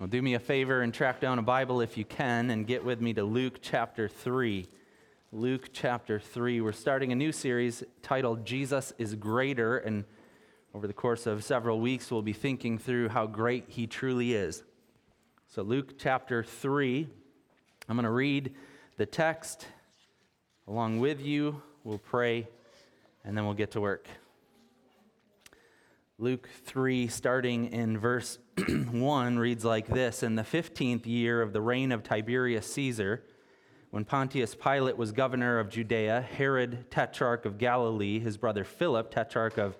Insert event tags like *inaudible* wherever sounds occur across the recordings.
Well, do me a favor and track down a Bible if you can and get with me to Luke chapter 3. Luke chapter 3. We're starting a new series titled Jesus is Greater, and over the course of several weeks, we'll be thinking through how great he truly is. So, Luke chapter 3, I'm going to read the text along with you. We'll pray, and then we'll get to work. Luke 3, starting in verse *clears throat* 1, reads like this In the 15th year of the reign of Tiberius Caesar, when Pontius Pilate was governor of Judea, Herod, tetrarch of Galilee, his brother Philip, tetrarch of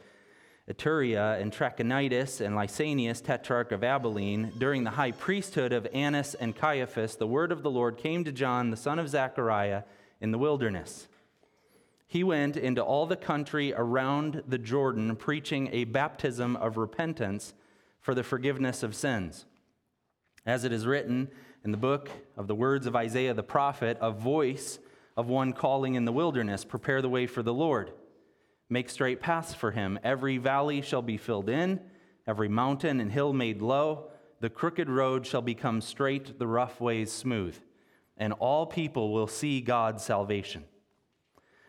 Iturea, and Trachonitis, and Lysanias, tetrarch of Abilene, during the high priesthood of Annas and Caiaphas, the word of the Lord came to John, the son of Zechariah, in the wilderness he went into all the country around the Jordan, preaching a baptism of repentance for the forgiveness of sins. As it is written in the book of the words of Isaiah the prophet, a voice of one calling in the wilderness, Prepare the way for the Lord. Make straight paths for him. Every valley shall be filled in, every mountain and hill made low. The crooked road shall become straight, the rough ways smooth, and all people will see God's salvation.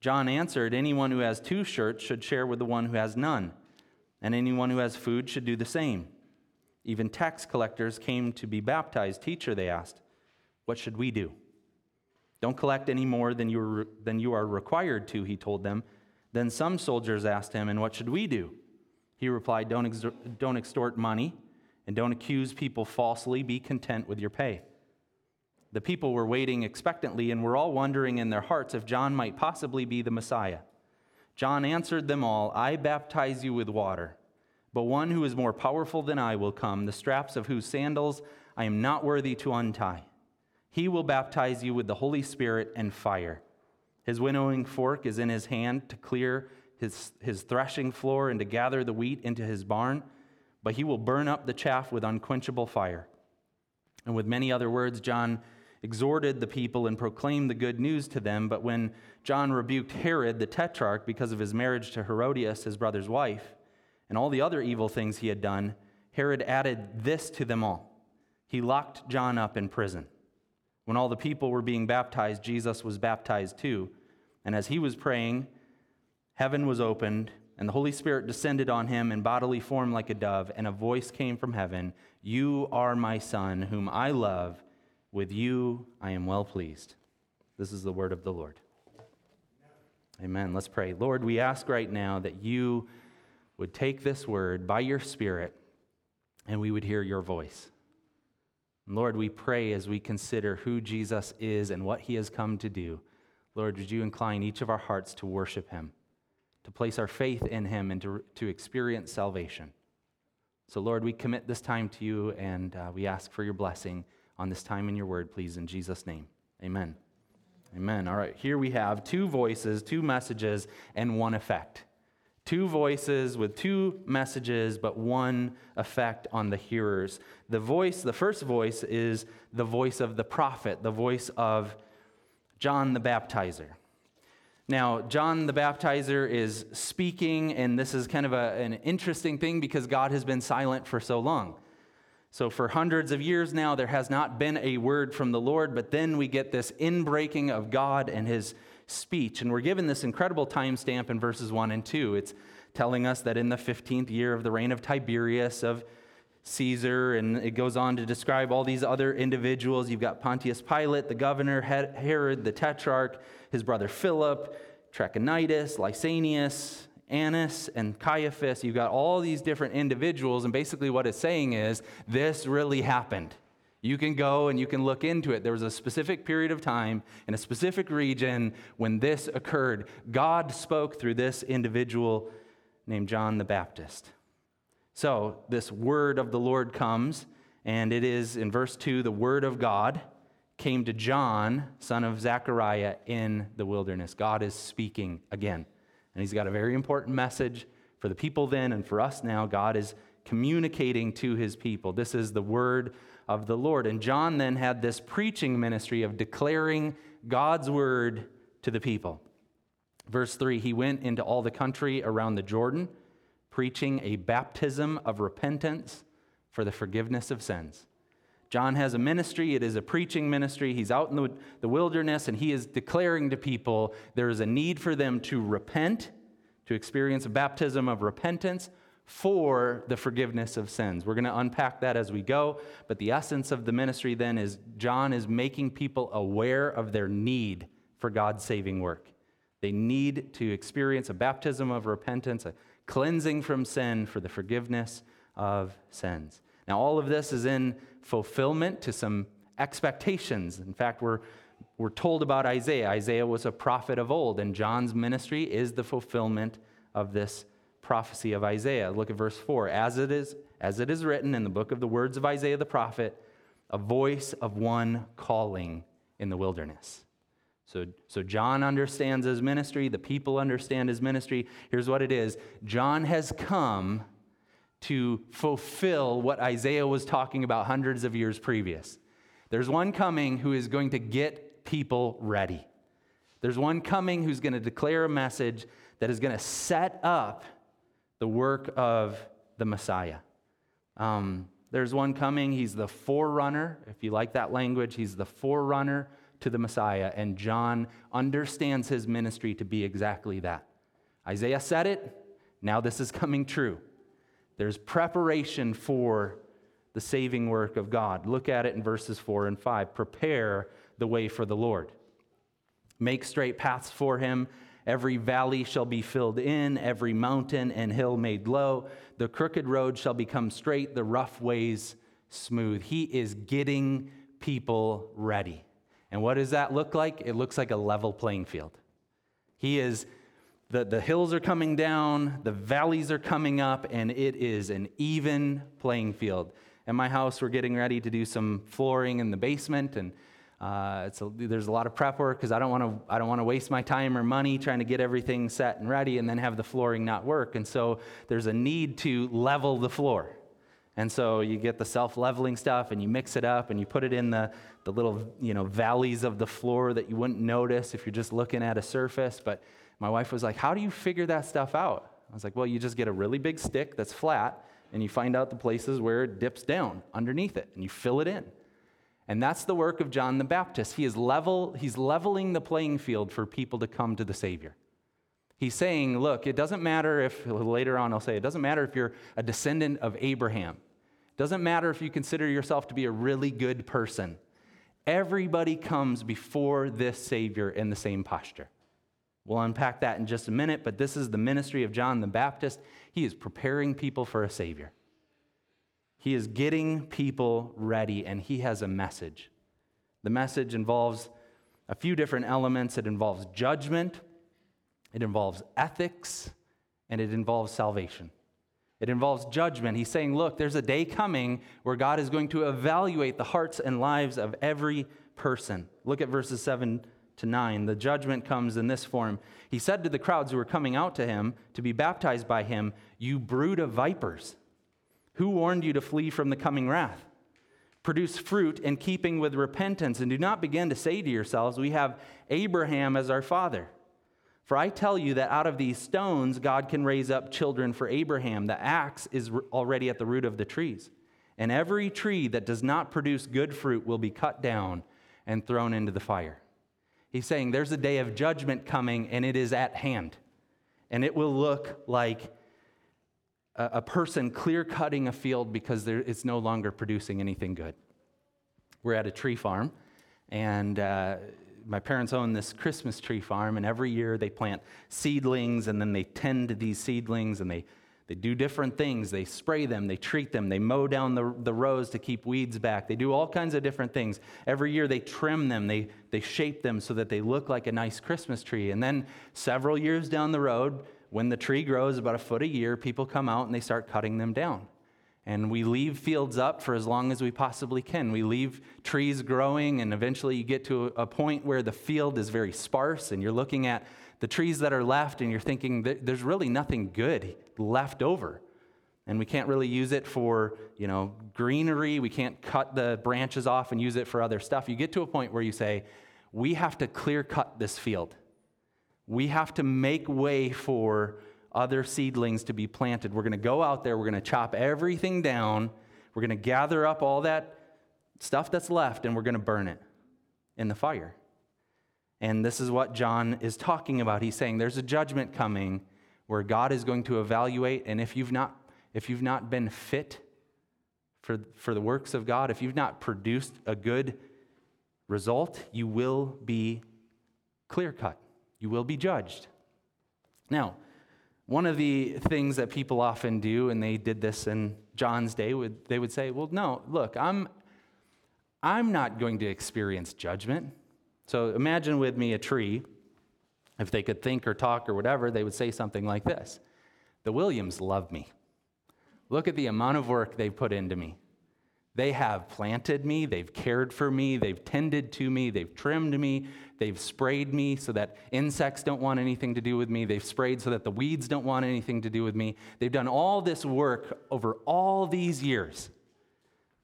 John answered, Anyone who has two shirts should share with the one who has none, and anyone who has food should do the same. Even tax collectors came to be baptized. Teacher, they asked, What should we do? Don't collect any more than you, are, than you are required to, he told them. Then some soldiers asked him, And what should we do? He replied, Don't, don't extort money, and don't accuse people falsely. Be content with your pay. The people were waiting expectantly and were all wondering in their hearts if John might possibly be the Messiah. John answered them all I baptize you with water, but one who is more powerful than I will come, the straps of whose sandals I am not worthy to untie. He will baptize you with the Holy Spirit and fire. His winnowing fork is in his hand to clear his, his threshing floor and to gather the wheat into his barn, but he will burn up the chaff with unquenchable fire. And with many other words, John exhorted the people and proclaimed the good news to them. But when John rebuked Herod the tetrarch because of his marriage to Herodias, his brother's wife, and all the other evil things he had done, Herod added this to them all. He locked John up in prison. When all the people were being baptized, Jesus was baptized too. And as he was praying, heaven was opened, and the Holy Spirit descended on him in bodily form like a dove, and a voice came from heaven You are my Son, whom I love with you I am well pleased. This is the word of the Lord. Amen. Let's pray. Lord, we ask right now that you would take this word by your Spirit and we would hear your voice. Lord, we pray as we consider who Jesus is and what he has come to do. Lord, would you incline each of our hearts to worship him, to place our faith in him, and to, to experience salvation. So, Lord, we commit this time to you and uh, we ask for your blessing on this time in your word, please, in Jesus' name. Amen. Amen. All right, here we have two voices, two messages, and one effect. Two voices with two messages, but one effect on the hearers. The voice, the first voice, is the voice of the prophet, the voice of John the Baptizer. Now, John the Baptizer is speaking, and this is kind of a, an interesting thing because God has been silent for so long. So, for hundreds of years now, there has not been a word from the Lord, but then we get this inbreaking of God and his speech. And we're given this incredible timestamp in verses 1 and 2. It's telling us that in the 15th year of the reign of Tiberius, of Caesar, and it goes on to describe all these other individuals. You've got Pontius Pilate, the governor, Herod, the tetrarch, his brother Philip, Trachonitis, Lysanias, Annas and Caiaphas, you've got all these different individuals, and basically what it's saying is this really happened. You can go and you can look into it. There was a specific period of time in a specific region when this occurred. God spoke through this individual named John the Baptist. So, this word of the Lord comes, And it is in verse 2 the word of God came to John, son of Zechariah, in the wilderness. God is speaking again. And he's got a very important message for the people then and for us now. God is communicating to his people. This is the word of the Lord. And John then had this preaching ministry of declaring God's word to the people. Verse 3 He went into all the country around the Jordan, preaching a baptism of repentance for the forgiveness of sins. John has a ministry, it is a preaching ministry. He's out in the, the wilderness and he is declaring to people there is a need for them to repent, to experience a baptism of repentance for the forgiveness of sins. We're going to unpack that as we go, but the essence of the ministry then is John is making people aware of their need for God's saving work. They need to experience a baptism of repentance, a cleansing from sin for the forgiveness of sins. Now, all of this is in fulfillment to some expectations. In fact, we're, we're told about Isaiah. Isaiah was a prophet of old, and John's ministry is the fulfillment of this prophecy of Isaiah. Look at verse 4. As it is, as it is written in the book of the words of Isaiah the prophet, a voice of one calling in the wilderness. So, so John understands his ministry, the people understand his ministry. Here's what it is John has come to fulfill what Isaiah was talking about hundreds of years previous. There's one coming who is going to get people ready. There's one coming who's going to declare a message that is going to set up the work of the Messiah. Um, there's one coming. He's the forerunner. If you like that language, he's the forerunner to the Messiah. And John understands his ministry to be exactly that. Isaiah said it. Now this is coming true. There's preparation for the saving work of God. Look at it in verses 4 and 5. Prepare the way for the Lord. Make straight paths for him. Every valley shall be filled in, every mountain and hill made low. The crooked road shall become straight, the rough ways smooth. He is getting people ready. And what does that look like? It looks like a level playing field. He is the, the hills are coming down, the valleys are coming up, and it is an even playing field. At my house, we're getting ready to do some flooring in the basement, and uh, a, there's a lot of prep work because I don't want to I don't want to waste my time or money trying to get everything set and ready and then have the flooring not work. And so there's a need to level the floor. And so you get the self-leveling stuff and you mix it up and you put it in the, the little you know valleys of the floor that you wouldn't notice if you're just looking at a surface. But my wife was like, How do you figure that stuff out? I was like, Well, you just get a really big stick that's flat and you find out the places where it dips down underneath it and you fill it in. And that's the work of John the Baptist. He is level, he's leveling the playing field for people to come to the Savior. He's saying, look, it doesn't matter if, later on I'll say, it doesn't matter if you're a descendant of Abraham. It doesn't matter if you consider yourself to be a really good person. Everybody comes before this Savior in the same posture. We'll unpack that in just a minute, but this is the ministry of John the Baptist. He is preparing people for a Savior. He is getting people ready, and he has a message. The message involves a few different elements it involves judgment, it involves ethics, and it involves salvation. It involves judgment. He's saying, Look, there's a day coming where God is going to evaluate the hearts and lives of every person. Look at verses 7 to 9, the judgment comes in this form. He said to the crowds who were coming out to him to be baptized by him, You brood of vipers, who warned you to flee from the coming wrath? Produce fruit in keeping with repentance, and do not begin to say to yourselves, We have Abraham as our father. For I tell you that out of these stones God can raise up children for Abraham. The axe is already at the root of the trees. And every tree that does not produce good fruit will be cut down and thrown into the fire. He's saying there's a day of judgment coming and it is at hand. And it will look like a, a person clear cutting a field because there, it's no longer producing anything good. We're at a tree farm, and uh, my parents own this Christmas tree farm, and every year they plant seedlings and then they tend to these seedlings and they they do different things. They spray them, they treat them, they mow down the, the rows to keep weeds back. They do all kinds of different things. Every year they trim them, they, they shape them so that they look like a nice Christmas tree. And then several years down the road, when the tree grows about a foot a year, people come out and they start cutting them down. and we leave fields up for as long as we possibly can. We leave trees growing, and eventually you get to a point where the field is very sparse, and you're looking at the trees that are left, and you're thinking, there's really nothing good left over. And we can't really use it for, you know, greenery. We can't cut the branches off and use it for other stuff. You get to a point where you say, we have to clear cut this field. We have to make way for other seedlings to be planted. We're going to go out there, we're going to chop everything down, we're going to gather up all that stuff that's left, and we're going to burn it in the fire. And this is what John is talking about. He's saying there's a judgment coming where God is going to evaluate, and if you've not, if you've not been fit for, for the works of God, if you've not produced a good result, you will be clear cut. You will be judged. Now, one of the things that people often do, and they did this in John's day, would, they would say, Well, no, look, I'm, I'm not going to experience judgment. So imagine with me a tree. If they could think or talk or whatever, they would say something like this The Williams love me. Look at the amount of work they've put into me. They have planted me, they've cared for me, they've tended to me, they've trimmed me, they've sprayed me so that insects don't want anything to do with me, they've sprayed so that the weeds don't want anything to do with me. They've done all this work over all these years.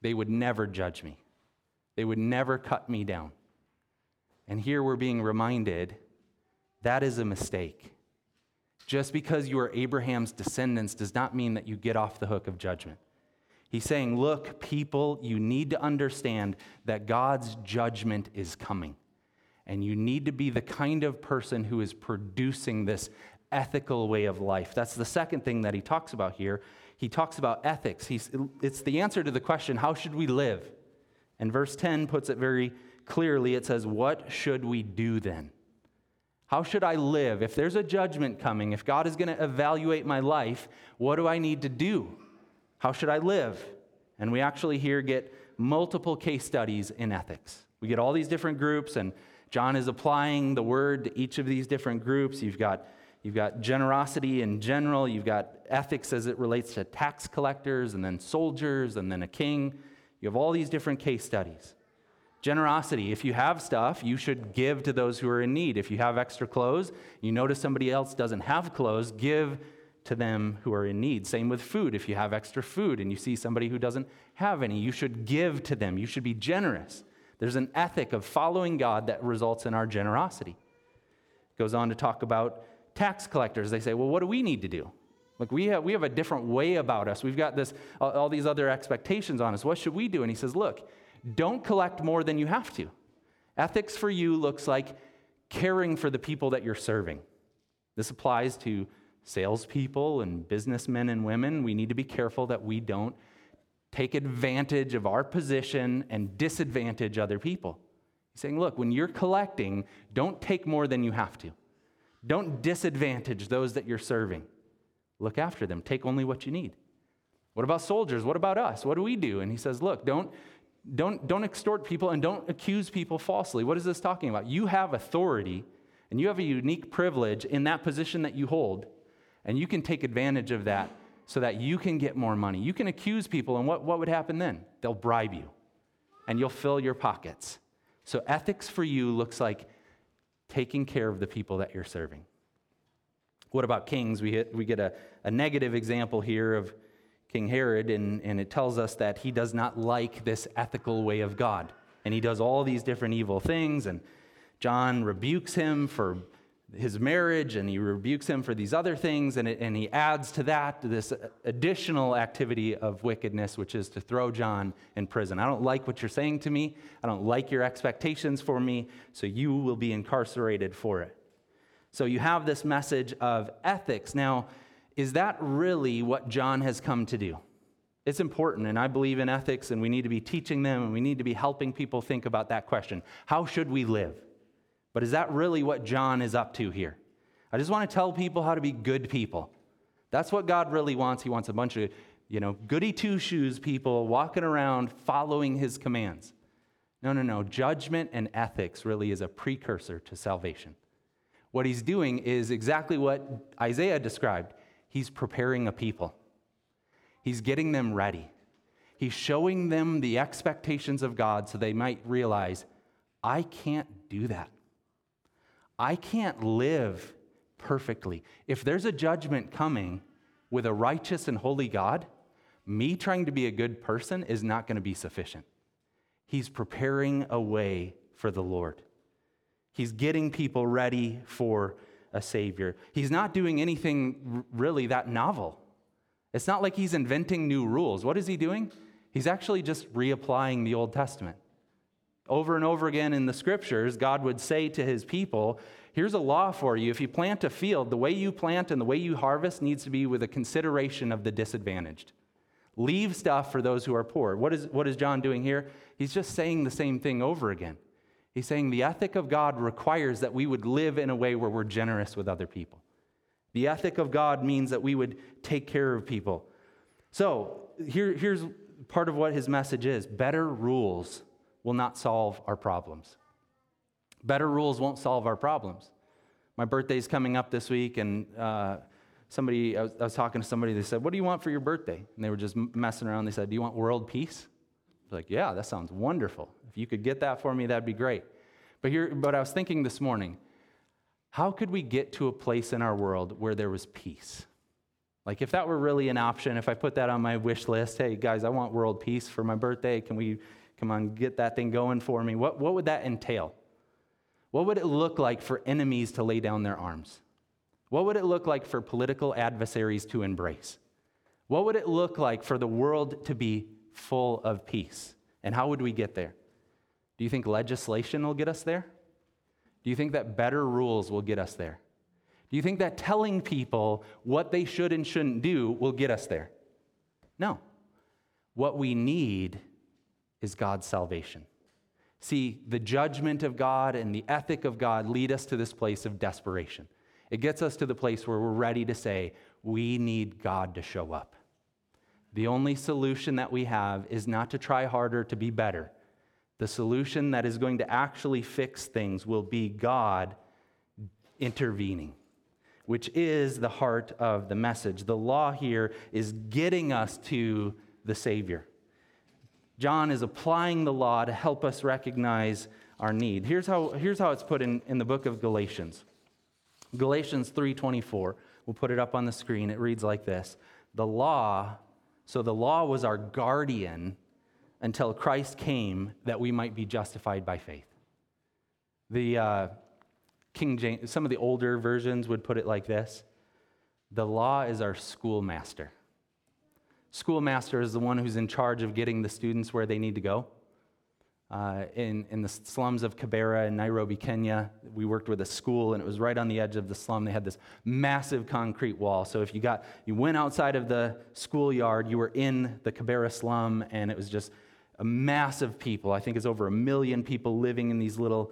They would never judge me, they would never cut me down. And here we're being reminded that is a mistake. Just because you are Abraham's descendants does not mean that you get off the hook of judgment. He's saying, Look, people, you need to understand that God's judgment is coming. And you need to be the kind of person who is producing this ethical way of life. That's the second thing that he talks about here. He talks about ethics. He's, it's the answer to the question, How should we live? And verse 10 puts it very clearly. It says, What should we do then? How should I live? If there's a judgment coming, if God is going to evaluate my life, what do I need to do? How should I live? And we actually here get multiple case studies in ethics. We get all these different groups, and John is applying the word to each of these different groups. You've got, you've got generosity in general, you've got ethics as it relates to tax collectors, and then soldiers, and then a king. You have all these different case studies. Generosity. If you have stuff, you should give to those who are in need. If you have extra clothes, you notice somebody else doesn't have clothes, give to them who are in need. Same with food. If you have extra food and you see somebody who doesn't have any, you should give to them. You should be generous. There's an ethic of following God that results in our generosity. Goes on to talk about tax collectors. They say, well, what do we need to do? Look, we have, we have a different way about us. We've got this, all these other expectations on us. What should we do? And he says, look, don't collect more than you have to. Ethics for you looks like caring for the people that you're serving. This applies to salespeople and businessmen and women, we need to be careful that we don't take advantage of our position and disadvantage other people. He's saying, look, when you're collecting, don't take more than you have to. Don't disadvantage those that you're serving. Look after them. Take only what you need. What about soldiers? What about us? What do we do? And he says, look, don't, don't, don't extort people and don't accuse people falsely. What is this talking about? You have authority and you have a unique privilege in that position that you hold and you can take advantage of that so that you can get more money. You can accuse people, and what, what would happen then? They'll bribe you, and you'll fill your pockets. So, ethics for you looks like taking care of the people that you're serving. What about kings? We, hit, we get a, a negative example here of King Herod, and, and it tells us that he does not like this ethical way of God. And he does all these different evil things, and John rebukes him for his marriage and he rebukes him for these other things and, it, and he adds to that this additional activity of wickedness which is to throw john in prison. I don't like what you're saying to me. I don't like your expectations for me so you will be incarcerated for it. So you have this message of ethics. Now is that really what john has come to do it's important and i believe in ethics and we need to be teaching them and we need to be helping people think about that question how should we live but is that really what John is up to here? I just want to tell people how to be good people. That's what God really wants. He wants a bunch of, you know, goody two shoes people walking around following his commands. No, no, no. Judgment and ethics really is a precursor to salvation. What he's doing is exactly what Isaiah described. He's preparing a people, he's getting them ready. He's showing them the expectations of God so they might realize, I can't do that. I can't live perfectly. If there's a judgment coming with a righteous and holy God, me trying to be a good person is not going to be sufficient. He's preparing a way for the Lord. He's getting people ready for a Savior. He's not doing anything really that novel. It's not like he's inventing new rules. What is he doing? He's actually just reapplying the Old Testament. Over and over again in the scriptures, God would say to his people, Here's a law for you. If you plant a field, the way you plant and the way you harvest needs to be with a consideration of the disadvantaged. Leave stuff for those who are poor. What is, what is John doing here? He's just saying the same thing over again. He's saying the ethic of God requires that we would live in a way where we're generous with other people. The ethic of God means that we would take care of people. So here, here's part of what his message is better rules will not solve our problems. Better rules won't solve our problems. My birthday's coming up this week, and uh, somebody, I was, I was, talking to somebody, they said, What do you want for your birthday? And they were just messing around. They said, Do you want world peace? Like, Yeah, that sounds wonderful. If you could get that for me, that'd be great. But, here, but I was thinking this morning, how could we get to a place in our world where there was peace? Like, if that were really an option, if I put that on my wish list, hey, guys, I want world peace for my birthday, can we, come on, get that thing going for me? What, what would that entail? What would it look like for enemies to lay down their arms? What would it look like for political adversaries to embrace? What would it look like for the world to be full of peace? And how would we get there? Do you think legislation will get us there? Do you think that better rules will get us there? Do you think that telling people what they should and shouldn't do will get us there? No. What we need is God's salvation. See, the judgment of God and the ethic of God lead us to this place of desperation. It gets us to the place where we're ready to say, we need God to show up. The only solution that we have is not to try harder to be better. The solution that is going to actually fix things will be God intervening, which is the heart of the message. The law here is getting us to the Savior. John is applying the law to help us recognize our need. Here's how, here's how it's put in, in the book of Galatians. Galatians 3:24. We'll put it up on the screen. It reads like this. The law, so the law was our guardian until Christ came that we might be justified by faith. The uh, King James, some of the older versions would put it like this The law is our schoolmaster. Schoolmaster is the one who's in charge of getting the students where they need to go. Uh, in, in the slums of Kibera in Nairobi, Kenya, we worked with a school, and it was right on the edge of the slum. They had this massive concrete wall. So if you got you went outside of the schoolyard, you were in the Kibera slum, and it was just a massive people. I think it's over a million people living in these little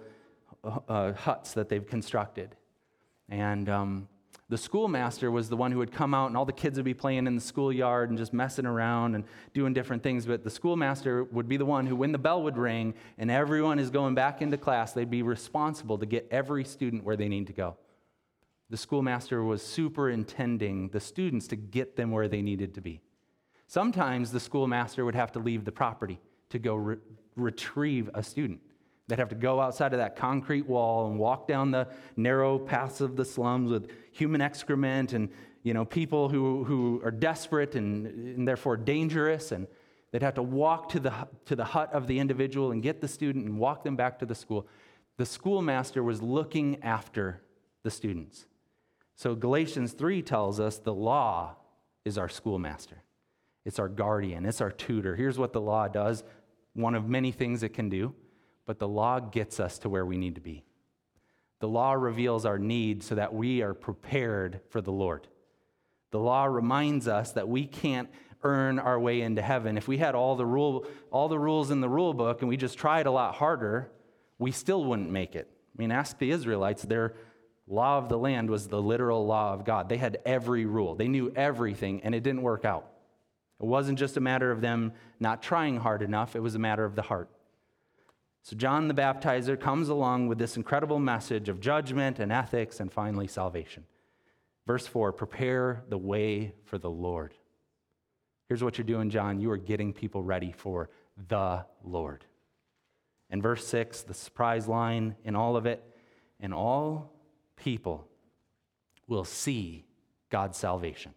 uh, huts that they've constructed. And um, the schoolmaster was the one who would come out and all the kids would be playing in the schoolyard and just messing around and doing different things. But the schoolmaster would be the one who, when the bell would ring and everyone is going back into class, they'd be responsible to get every student where they need to go. The schoolmaster was superintending the students to get them where they needed to be. Sometimes the schoolmaster would have to leave the property to go re- retrieve a student. They'd have to go outside of that concrete wall and walk down the narrow paths of the slums with human excrement and you know, people who, who are desperate and, and therefore dangerous. And they'd have to walk to the, to the hut of the individual and get the student and walk them back to the school. The schoolmaster was looking after the students. So Galatians 3 tells us the law is our schoolmaster. It's our guardian, it's our tutor. Here's what the law does one of many things it can do but the law gets us to where we need to be. The law reveals our need so that we are prepared for the Lord. The law reminds us that we can't earn our way into heaven. If we had all the, rule, all the rules in the rule book and we just tried a lot harder, we still wouldn't make it. I mean, ask the Israelites, their law of the land was the literal law of God. They had every rule, they knew everything, and it didn't work out. It wasn't just a matter of them not trying hard enough, it was a matter of the heart. So, John the Baptizer comes along with this incredible message of judgment and ethics and finally salvation. Verse 4 prepare the way for the Lord. Here's what you're doing, John. You are getting people ready for the Lord. And verse 6, the surprise line in all of it, and all people will see God's salvation.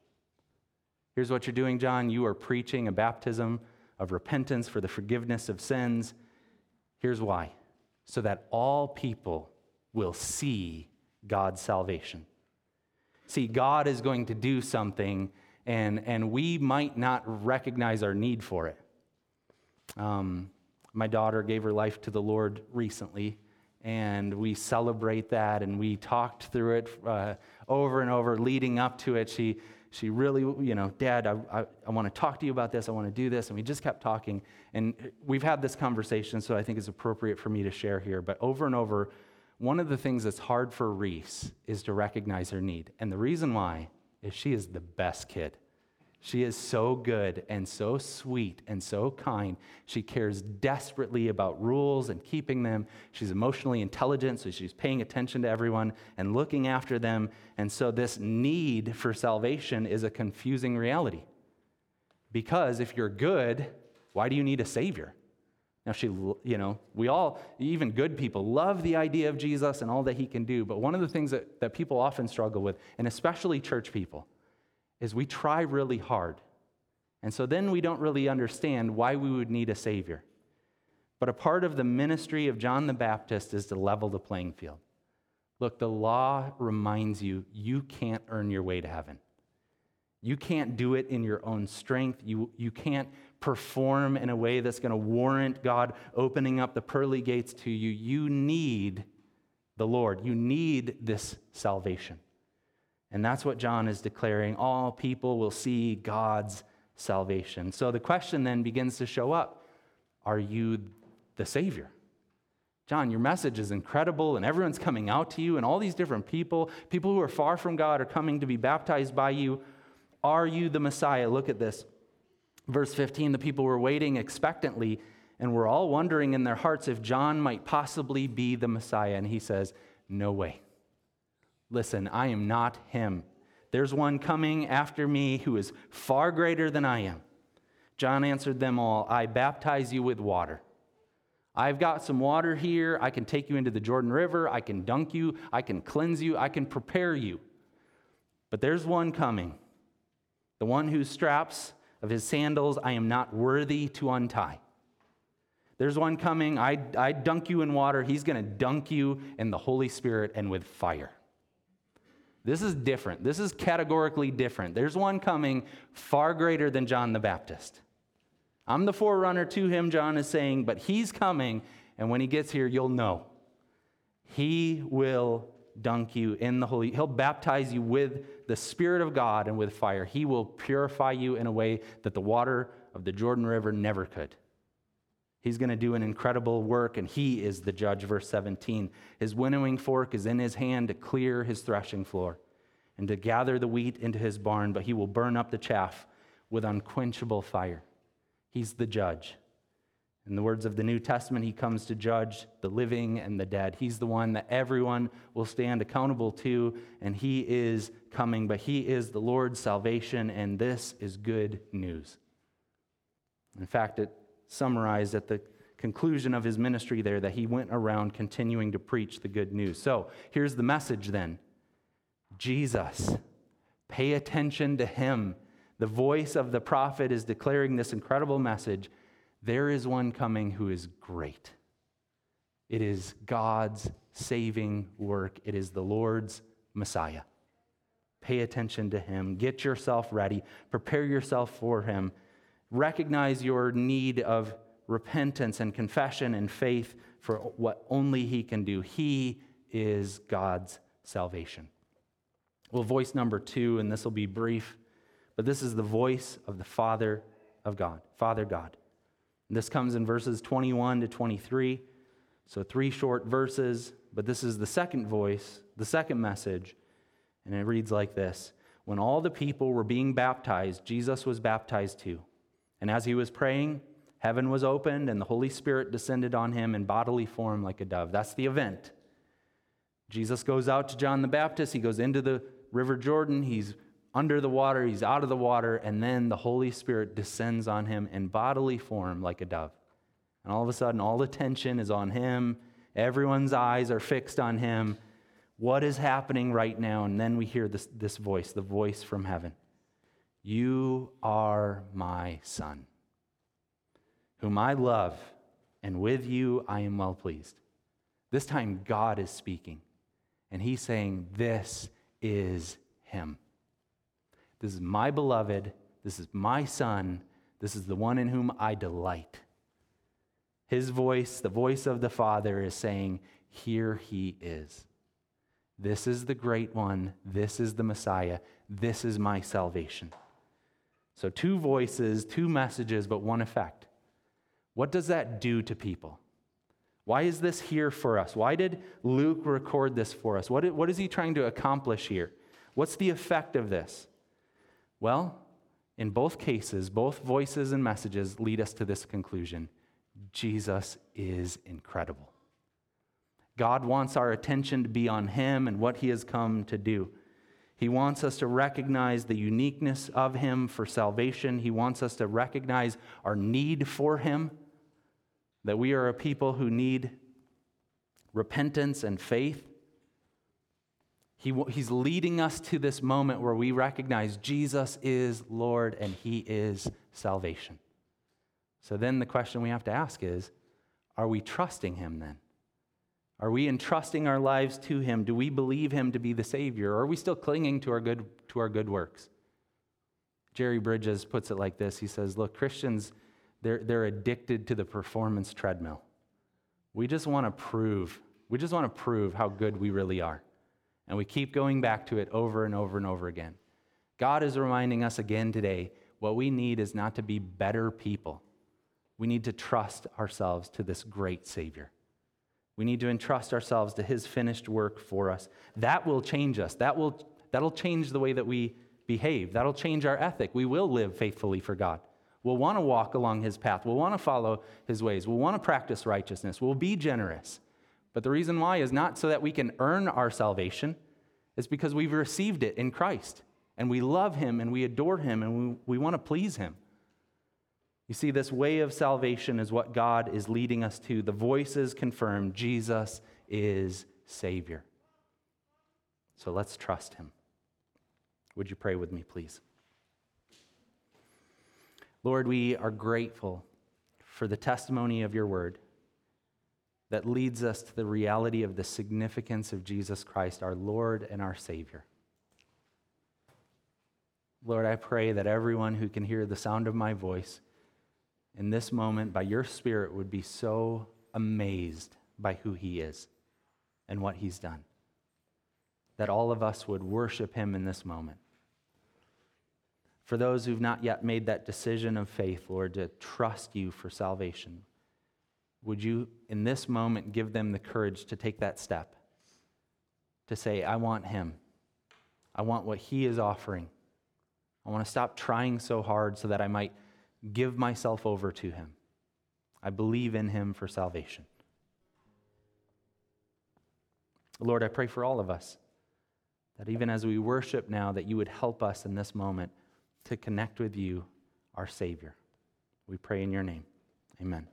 Here's what you're doing, John. You are preaching a baptism of repentance for the forgiveness of sins. Here's why so that all people will see God's salvation. See, God is going to do something, and, and we might not recognize our need for it. Um, my daughter gave her life to the Lord recently, and we celebrate that, and we talked through it uh, over and over leading up to it. She, she really, you know, Dad, I, I, I want to talk to you about this. I want to do this. And we just kept talking. And we've had this conversation, so I think it's appropriate for me to share here. But over and over, one of the things that's hard for Reese is to recognize her need. And the reason why is she is the best kid. She is so good and so sweet and so kind. She cares desperately about rules and keeping them. She's emotionally intelligent, so she's paying attention to everyone and looking after them. And so, this need for salvation is a confusing reality. Because if you're good, why do you need a Savior? Now, she, you know, we all, even good people, love the idea of Jesus and all that he can do. But one of the things that, that people often struggle with, and especially church people, is we try really hard. And so then we don't really understand why we would need a Savior. But a part of the ministry of John the Baptist is to level the playing field. Look, the law reminds you you can't earn your way to heaven. You can't do it in your own strength. You, you can't perform in a way that's going to warrant God opening up the pearly gates to you. You need the Lord. You need this salvation. And that's what John is declaring. All people will see God's salvation. So the question then begins to show up Are you the Savior? John, your message is incredible, and everyone's coming out to you, and all these different people, people who are far from God, are coming to be baptized by you. Are you the Messiah? Look at this. Verse 15 the people were waiting expectantly and were all wondering in their hearts if John might possibly be the Messiah. And he says, No way. Listen, I am not him. There's one coming after me who is far greater than I am. John answered them all, I baptize you with water. I've got some water here. I can take you into the Jordan River. I can dunk you. I can cleanse you. I can prepare you. But there's one coming, the one whose straps of his sandals I am not worthy to untie. There's one coming. I, I dunk you in water. He's going to dunk you in the Holy Spirit and with fire. This is different. This is categorically different. There's one coming far greater than John the Baptist. I'm the forerunner to him, John is saying, but he's coming, and when he gets here, you'll know. He will dunk you in the Holy, he'll baptize you with the Spirit of God and with fire. He will purify you in a way that the water of the Jordan River never could. He's going to do an incredible work, and he is the judge. Verse 17 His winnowing fork is in his hand to clear his threshing floor and to gather the wheat into his barn, but he will burn up the chaff with unquenchable fire. He's the judge. In the words of the New Testament, he comes to judge the living and the dead. He's the one that everyone will stand accountable to, and he is coming, but he is the Lord's salvation, and this is good news. In fact, it summarized at the conclusion of his ministry there that he went around continuing to preach the good news. So here's the message then Jesus. Pay attention to him. The voice of the prophet is declaring this incredible message. There is one coming who is great. It is God's saving work, it is the Lord's Messiah. Pay attention to him. Get yourself ready. Prepare yourself for him recognize your need of repentance and confession and faith for what only He can do. He is God's salvation. Well, voice number two, and this will be brief, but this is the voice of the Father of God, Father God. And this comes in verses 21 to 23. So, three short verses, but this is the second voice, the second message, and it reads like this When all the people were being baptized, Jesus was baptized too. And as he was praying, heaven was opened and the Holy Spirit descended on him in bodily form like a dove. That's the event. Jesus goes out to John the Baptist. He goes into the River Jordan. He's under the water, he's out of the water, and then the Holy Spirit descends on him in bodily form like a dove. And all of a sudden, all the tension is on him. Everyone's eyes are fixed on him. What is happening right now? And then we hear this, this voice, the voice from heaven You are my son, whom I love, and with you I am well pleased. This time, God is speaking, and he's saying, This is him. This is my beloved. This is my son. This is the one in whom I delight. His voice, the voice of the Father, is saying, Here he is. This is the great one. This is the Messiah. This is my salvation. So, two voices, two messages, but one effect. What does that do to people? Why is this here for us? Why did Luke record this for us? What, what is he trying to accomplish here? What's the effect of this? Well, in both cases, both voices and messages lead us to this conclusion Jesus is incredible. God wants our attention to be on Him and what He has come to do. He wants us to recognize the uniqueness of Him for salvation. He wants us to recognize our need for Him, that we are a people who need repentance and faith. He, he's leading us to this moment where we recognize Jesus is Lord and He is salvation. So then the question we have to ask is are we trusting Him then? Are we entrusting our lives to Him? Do we believe Him to be the Savior? Or are we still clinging to our good, to our good works? Jerry Bridges puts it like this He says, Look, Christians, they're, they're addicted to the performance treadmill. We just want to prove, we just want to prove how good we really are. And we keep going back to it over and over and over again. God is reminding us again today what we need is not to be better people. We need to trust ourselves to this great Savior. We need to entrust ourselves to His finished work for us. That will change us. That will, that'll change the way that we behave. That'll change our ethic. We will live faithfully for God. We'll want to walk along His path. We'll want to follow His ways. We'll want to practice righteousness. We'll be generous. But the reason why is not so that we can earn our salvation, it's because we've received it in Christ. And we love him and we adore him and we, we want to please him. You see, this way of salvation is what God is leading us to. The voices confirm Jesus is Savior. So let's trust him. Would you pray with me, please? Lord, we are grateful for the testimony of your word that leads us to the reality of the significance of Jesus Christ, our Lord and our Savior. Lord, I pray that everyone who can hear the sound of my voice in this moment, by your Spirit, would be so amazed by who He is and what He's done. That all of us would worship Him in this moment. For those who've not yet made that decision of faith, Lord, to trust you for salvation, would you, in this moment, give them the courage to take that step? To say, I want Him. I want what He is offering. I want to stop trying so hard so that I might give myself over to Him. I believe in Him for salvation. Lord, I pray for all of us that even as we worship now, that you would help us in this moment to connect with you, our Savior. We pray in your name. Amen.